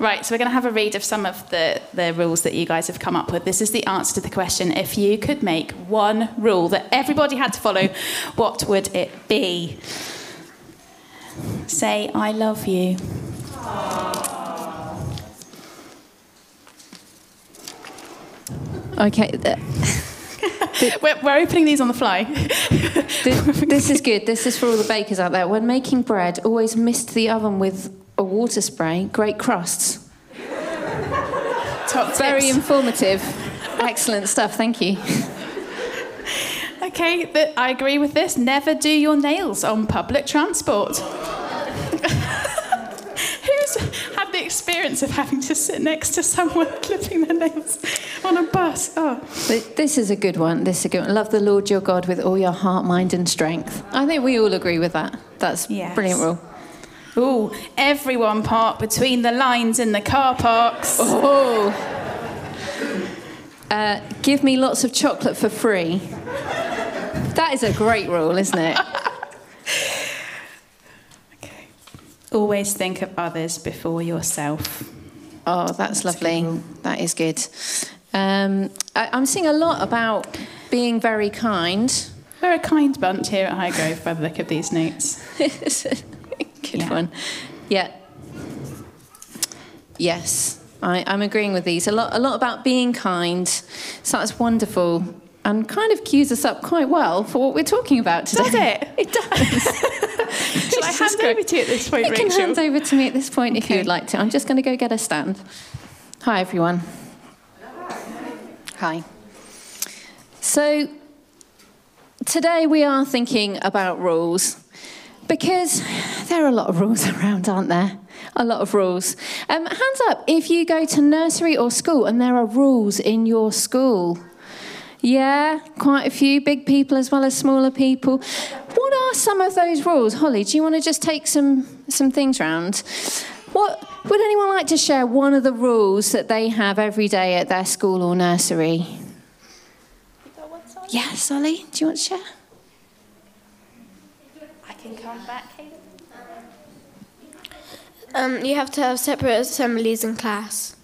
Right, so we're going to have a read of some of the, the rules that you guys have come up with. This is the answer to the question. If you could make one rule that everybody had to follow, what would it be? Say, I love you. Okay. we're, we're, opening these on the fly. this, this is good. This is for all the bakers out there. When making bread, always mist the oven with a water spray. Great crusts. Top Very tips. informative. Excellent stuff. Thank you. Okay, I agree with this. Never do your nails on public transport. Who's had the experience of having to sit next to someone clipping their nails on a bus? Oh. This is a good one. This is a good one. Love the Lord your God with all your heart, mind, and strength. I think we all agree with that. That's yes. brilliant rule. Ooh, everyone park between the lines in the car parks. Oh. Uh, give me lots of chocolate for free. That is a great rule, isn't it? okay. Always think of others before yourself. Oh, that's, that's lovely. That is good. Um, I, am seeing a lot about being very kind. We're a kind bunch here at Highgrove by the look of these notes. Good yeah. one. Yeah. Yes, I, am agreeing with these. A lot, a lot about being kind. So that's wonderful. And kind of cues us up quite well for what we're talking about today. Does it? It does. Shall I hand over to you at this point, you Rachel? You can hand over to me at this point okay. if you would like to. I'm just going to go get a stand. Hi, everyone. Hi. So, today we are thinking about rules because there are a lot of rules around, aren't there? A lot of rules. Um, hands up if you go to nursery or school and there are rules in your school. Yeah, quite a few big people as well as smaller people. What are some of those rules? Holly, do you want to just take some, some things round? What, would anyone like to share one of the rules that they have every day at their school or nursery? Yes, Holly, do you want to share? Can come back, Um, you have to have separate assemblies in class.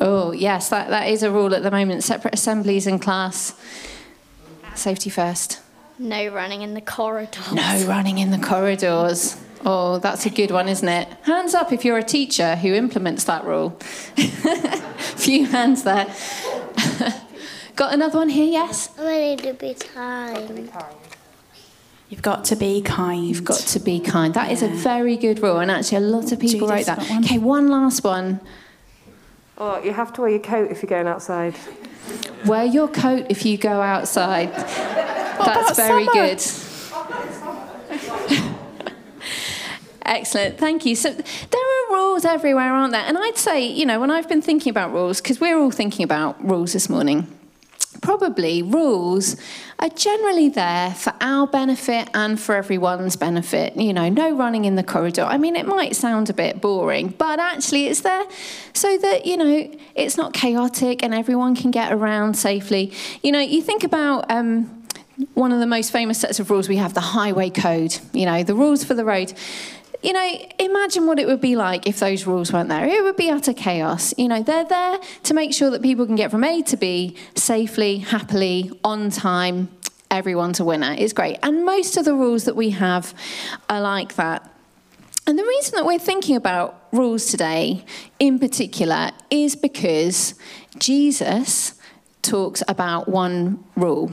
Oh, yes, that, that is a rule at the moment. Separate assemblies in class. Safety first. No running in the corridors. No running in the corridors. Oh, that's a good one, isn't it? Hands up if you're a teacher who implements that rule. Few hands there. Got another one here, yes? I need to be kind. You've got to be kind. You've got to be kind. That yeah. is a very good rule, and actually, a lot of people Judith's wrote that. One. Okay, one last one. Oh, you have to wear your coat if you're going outside. Wear your coat if you go outside. That's very summer? good. Excellent, thank you. So there are rules everywhere, aren't there? And I'd say, you know, when I've been thinking about rules, because we're all thinking about rules this morning, probably rules are generally there for our benefit and for everyone's benefit. You know, no running in the corridor. I mean, it might sound a bit boring, but actually it's there so that, you know, it's not chaotic and everyone can get around safely. You know, you think about. Um, one of the most famous sets of rules we have the highway code you know the rules for the road you know, imagine what it would be like if those rules weren't there. It would be utter chaos. You know, they're there to make sure that people can get from A to B safely, happily, on time. Everyone's a winner. It's great. And most of the rules that we have are like that. And the reason that we're thinking about rules today in particular is because Jesus talks about one rule,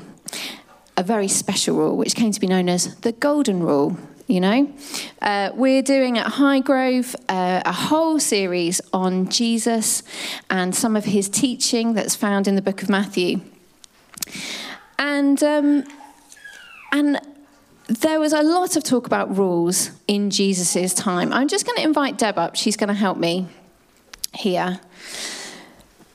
a very special rule, which came to be known as the Golden Rule you know. Uh, we're doing at Highgrove uh, a whole series on Jesus and some of his teaching that's found in the book of Matthew. And, um, and there was a lot of talk about rules in Jesus' time. I'm just going to invite Deb up, she's going to help me here.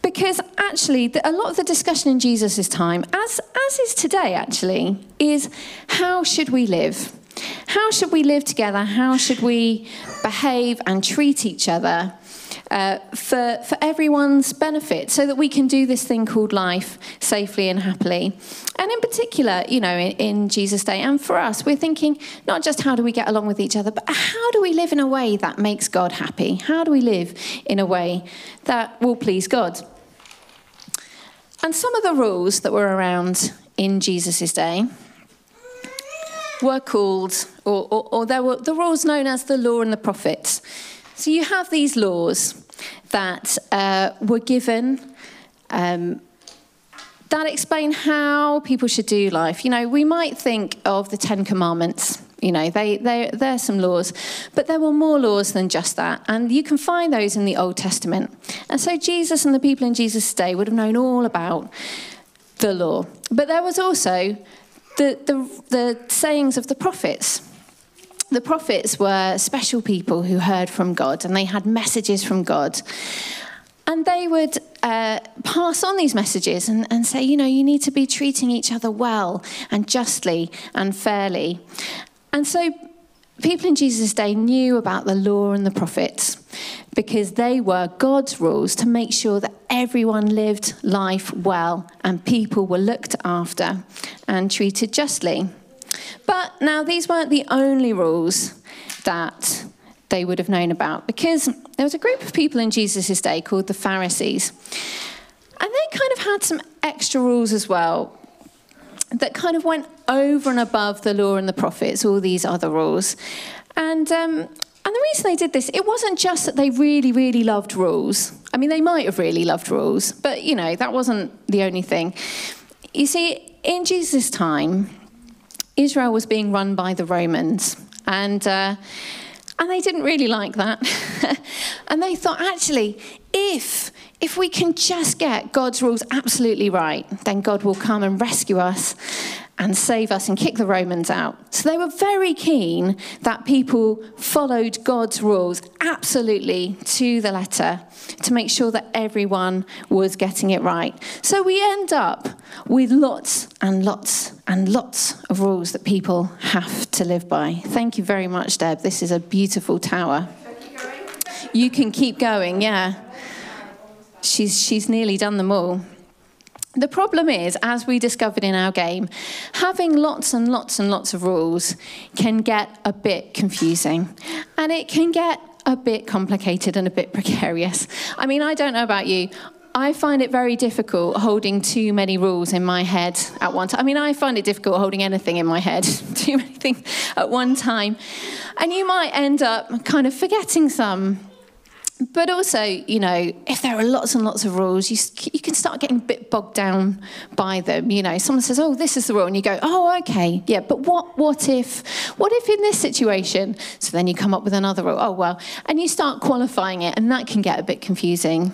Because actually, a lot of the discussion in Jesus' time, as, as is today actually, is how should we live? How should we live together? How should we behave and treat each other? uh, for, for everyone's benefit so that we can do this thing called life safely and happily. And in particular, you know, in, in Jesus' day, and for us, we're thinking not just how do we get along with each other, but how do we live in a way that makes God happy? How do we live in a way that will please God? And some of the rules that were around in Jesus' day were called, or, or, or there were the rules known as the law and the prophets. So you have these laws that uh, were given um, that explain how people should do life. You know, we might think of the Ten Commandments. You know, they, they, they're some laws, but there were more laws than just that. And you can find those in the Old Testament. And so Jesus and the people in Jesus' day would have known all about the law. But there was also the, the, the sayings of the prophets. The prophets were special people who heard from God and they had messages from God. And they would uh, pass on these messages and, and say, you know, you need to be treating each other well and justly and fairly. And so people in Jesus' day knew about the law and the prophets because they were God's rules to make sure that everyone lived life well and people were looked after and treated justly. But now, these weren't the only rules that they would have known about because there was a group of people in Jesus' day called the Pharisees. And they kind of had some extra rules as well that kind of went over and above the law and the prophets, all these other rules. And, um, and the reason they did this, it wasn't just that they really, really loved rules. I mean, they might have really loved rules, but you know, that wasn't the only thing. You see, in Jesus' time, Israel was being run by the Romans. And, uh, and they didn't really like that. and they thought, actually, if, if we can just get God's rules absolutely right, then God will come and rescue us and save us and kick the Romans out. So they were very keen that people followed God's rules absolutely to the letter to make sure that everyone was getting it right. So we end up with lots and lots and lots of rules that people have to live by. Thank you very much, Deb. This is a beautiful tower. You can keep going, yeah. She's, she's nearly done them all. The problem is, as we discovered in our game, having lots and lots and lots of rules can get a bit confusing. And it can get a bit complicated and a bit precarious. I mean, I don't know about you. I find it very difficult holding too many rules in my head at one time. I mean, I find it difficult holding anything in my head, too many things at one time. And you might end up kind of forgetting some but also, you know, if there are lots and lots of rules, you, you can start getting a bit bogged down by them. You know, someone says, "Oh, this is the rule," and you go, "Oh, okay, yeah." But what, what if, what if in this situation? So then you come up with another rule. Oh well, and you start qualifying it, and that can get a bit confusing.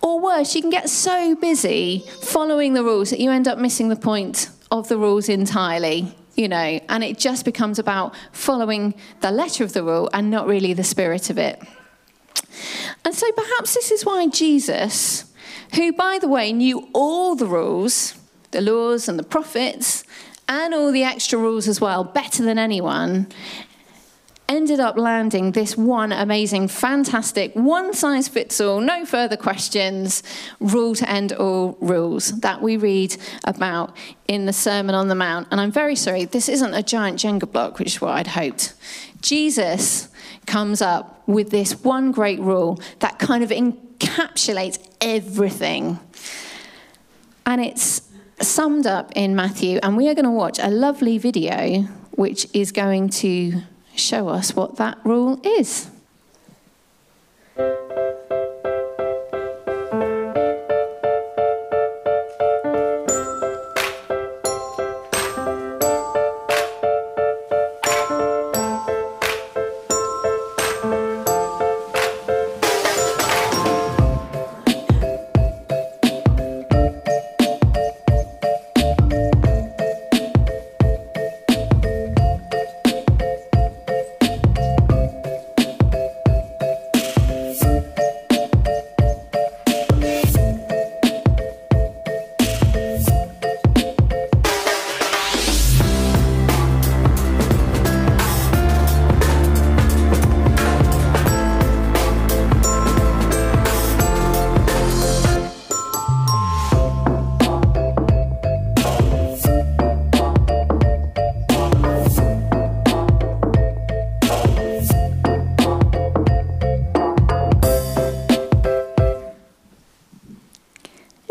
Or worse, you can get so busy following the rules that you end up missing the point of the rules entirely you know, and it just becomes about following the letter of the rule and not really the spirit of it. And so perhaps this is why Jesus, who, by the way, knew all the rules, the laws and the prophets, and all the extra rules as well, better than anyone, ended up landing this one amazing, fantastic, one size fits all, no further questions, rule to end all rules that we read about in the Sermon on the Mount. And I'm very sorry, this isn't a giant Jenga block, which is what I'd hoped. Jesus comes up with this one great rule that kind of encapsulates everything. And it's summed up in Matthew. And we are going to watch a lovely video which is going to show us what that rule is.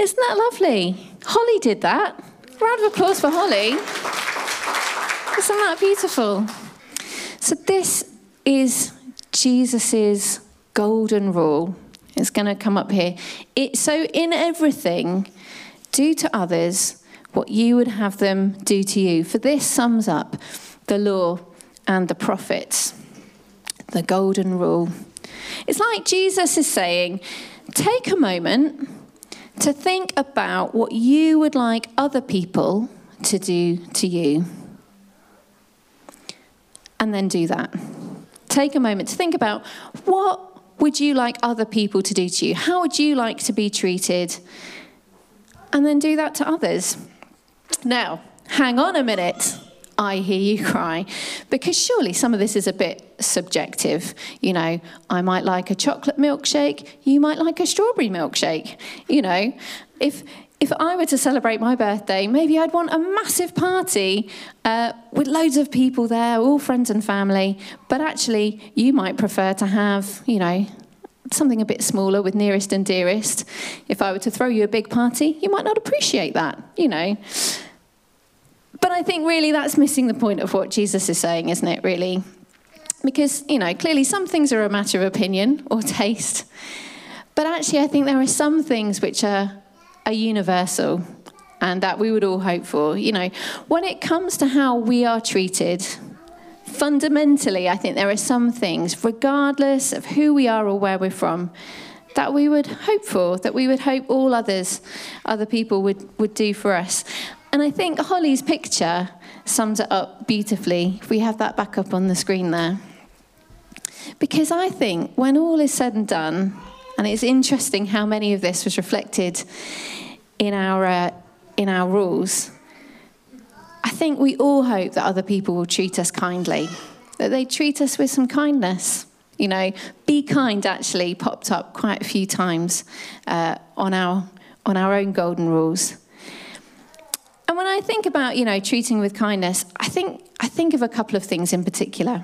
Isn't that lovely? Holly did that. Round of applause for Holly. Isn't that beautiful? So, this is Jesus's golden rule. It's going to come up here. It, so, in everything, do to others what you would have them do to you. For this sums up the law and the prophets. The golden rule. It's like Jesus is saying, take a moment to think about what you would like other people to do to you. And then do that. Take a moment to think about what would you like other people to do to you? How would you like to be treated? And then do that to others. Now, hang on a minute. I hear you cry. Because surely some of this is a bit subjective. You know, I might like a chocolate milkshake, you might like a strawberry milkshake. You know, if if I were to celebrate my birthday, maybe I'd want a massive party uh, with loads of people there, all friends and family. But actually, you might prefer to have, you know, something a bit smaller with nearest and dearest. If I were to throw you a big party, you might not appreciate that, you know. But I think really that's missing the point of what Jesus is saying, isn't it, really? Because, you know, clearly some things are a matter of opinion or taste. But actually, I think there are some things which are, are universal and that we would all hope for. You know, when it comes to how we are treated, fundamentally, I think there are some things, regardless of who we are or where we're from, that we would hope for, that we would hope all others, other people would, would do for us. And I think Holly's picture sums it up beautifully. If we have that back up on the screen there. Because I think when all is said and done, and it's interesting how many of this was reflected in our, uh, in our rules, I think we all hope that other people will treat us kindly, that they treat us with some kindness. You know, be kind actually popped up quite a few times uh, on, our, on our own golden rules. And when I think about, you know, treating with kindness, I think, I think of a couple of things in particular.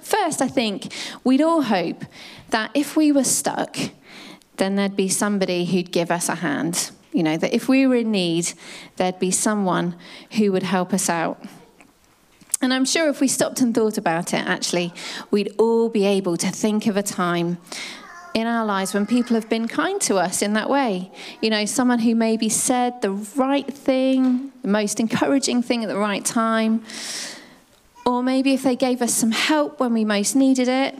First, I think we'd all hope that if we were stuck, then there'd be somebody who'd give us a hand. You know, that if we were in need, there'd be someone who would help us out. And I'm sure if we stopped and thought about it, actually, we'd all be able to think of a time in our lives when people have been kind to us in that way. You know, someone who maybe said the right thing, the most encouraging thing at the right time. Or maybe if they gave us some help when we most needed it,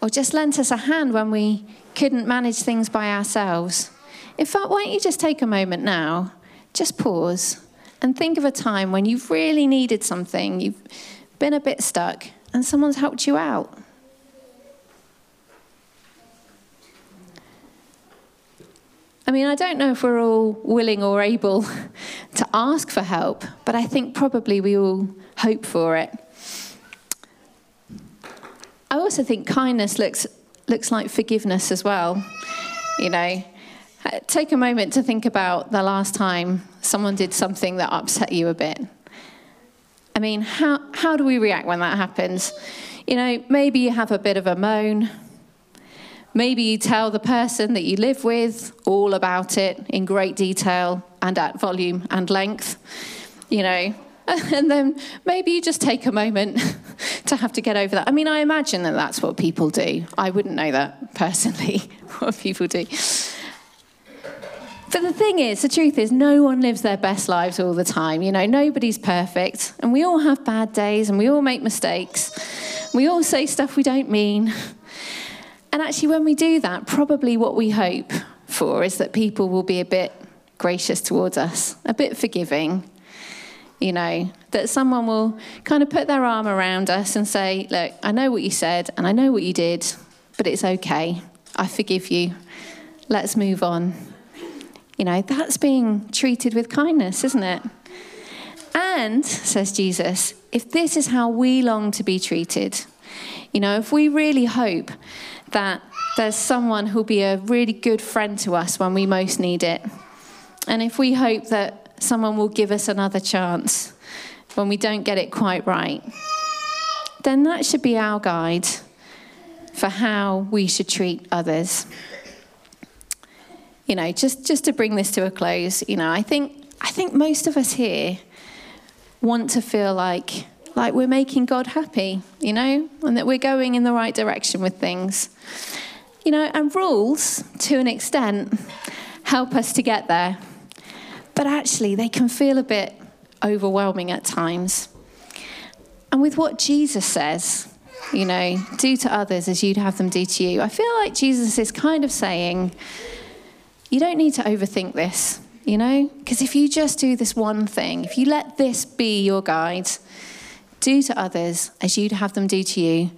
or just lent us a hand when we couldn't manage things by ourselves. In fact, why don't you just take a moment now, just pause, and think of a time when you've really needed something, you've been a bit stuck, and someone's helped you out. I mean, I don't know if we're all willing or able to ask for help, but I think probably we all hope for it. I also think kindness looks, looks like forgiveness as well. You know, uh, take a moment to think about the last time someone did something that upset you a bit. I mean, how, how do we react when that happens? You know, maybe you have a bit of a moan, Maybe you tell the person that you live with all about it in great detail and at volume and length, you know. And then maybe you just take a moment to have to get over that. I mean, I imagine that that's what people do. I wouldn't know that personally, what people do. But the thing is, the truth is, no one lives their best lives all the time. You know, nobody's perfect. And we all have bad days and we all make mistakes. We all say stuff we don't mean. And actually, when we do that, probably what we hope for is that people will be a bit gracious towards us, a bit forgiving. You know, that someone will kind of put their arm around us and say, Look, I know what you said and I know what you did, but it's okay. I forgive you. Let's move on. You know, that's being treated with kindness, isn't it? And, says Jesus, if this is how we long to be treated, you know, if we really hope that there's someone who'll be a really good friend to us when we most need it. And if we hope that someone will give us another chance when we don't get it quite right, then that should be our guide for how we should treat others. you know, just, just to bring this to a close, you know, I think, I think most of us here want to feel like, like we're making God happy, you know, and that we're going in the right direction with things. You know, and rules, to an extent, help us to get there. But actually, they can feel a bit overwhelming at times. And with what Jesus says, you know, do to others as you'd have them do to you, I feel like Jesus is kind of saying, you don't need to overthink this, you know? Because if you just do this one thing, if you let this be your guide, do to others as you'd have them do to you,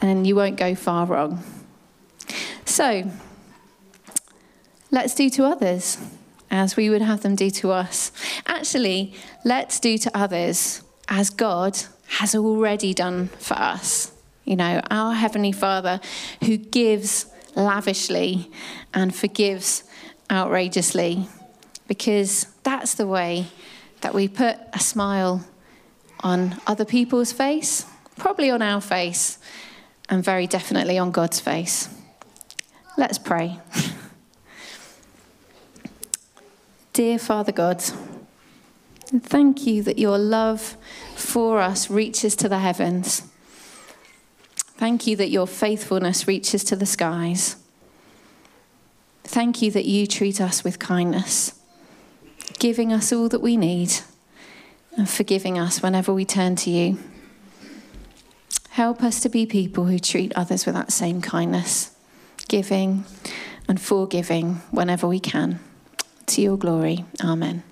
and you won't go far wrong. So, let's do to others as we would have them do to us. Actually, let's do to others as God has already done for us. You know, our Heavenly Father who gives lavishly and forgives outrageously, because that's the way that we put a smile on other people's face, probably on our face, and very definitely on God's face. Let's pray. Dear Father God, thank you that your love for us reaches to the heavens. Thank you that your faithfulness reaches to the skies. Thank you that you treat us with kindness, giving us all that we need and forgiving us whenever we turn to you. Help us to be people who treat others with that same kindness, giving and forgiving whenever we can. To your glory. Amen.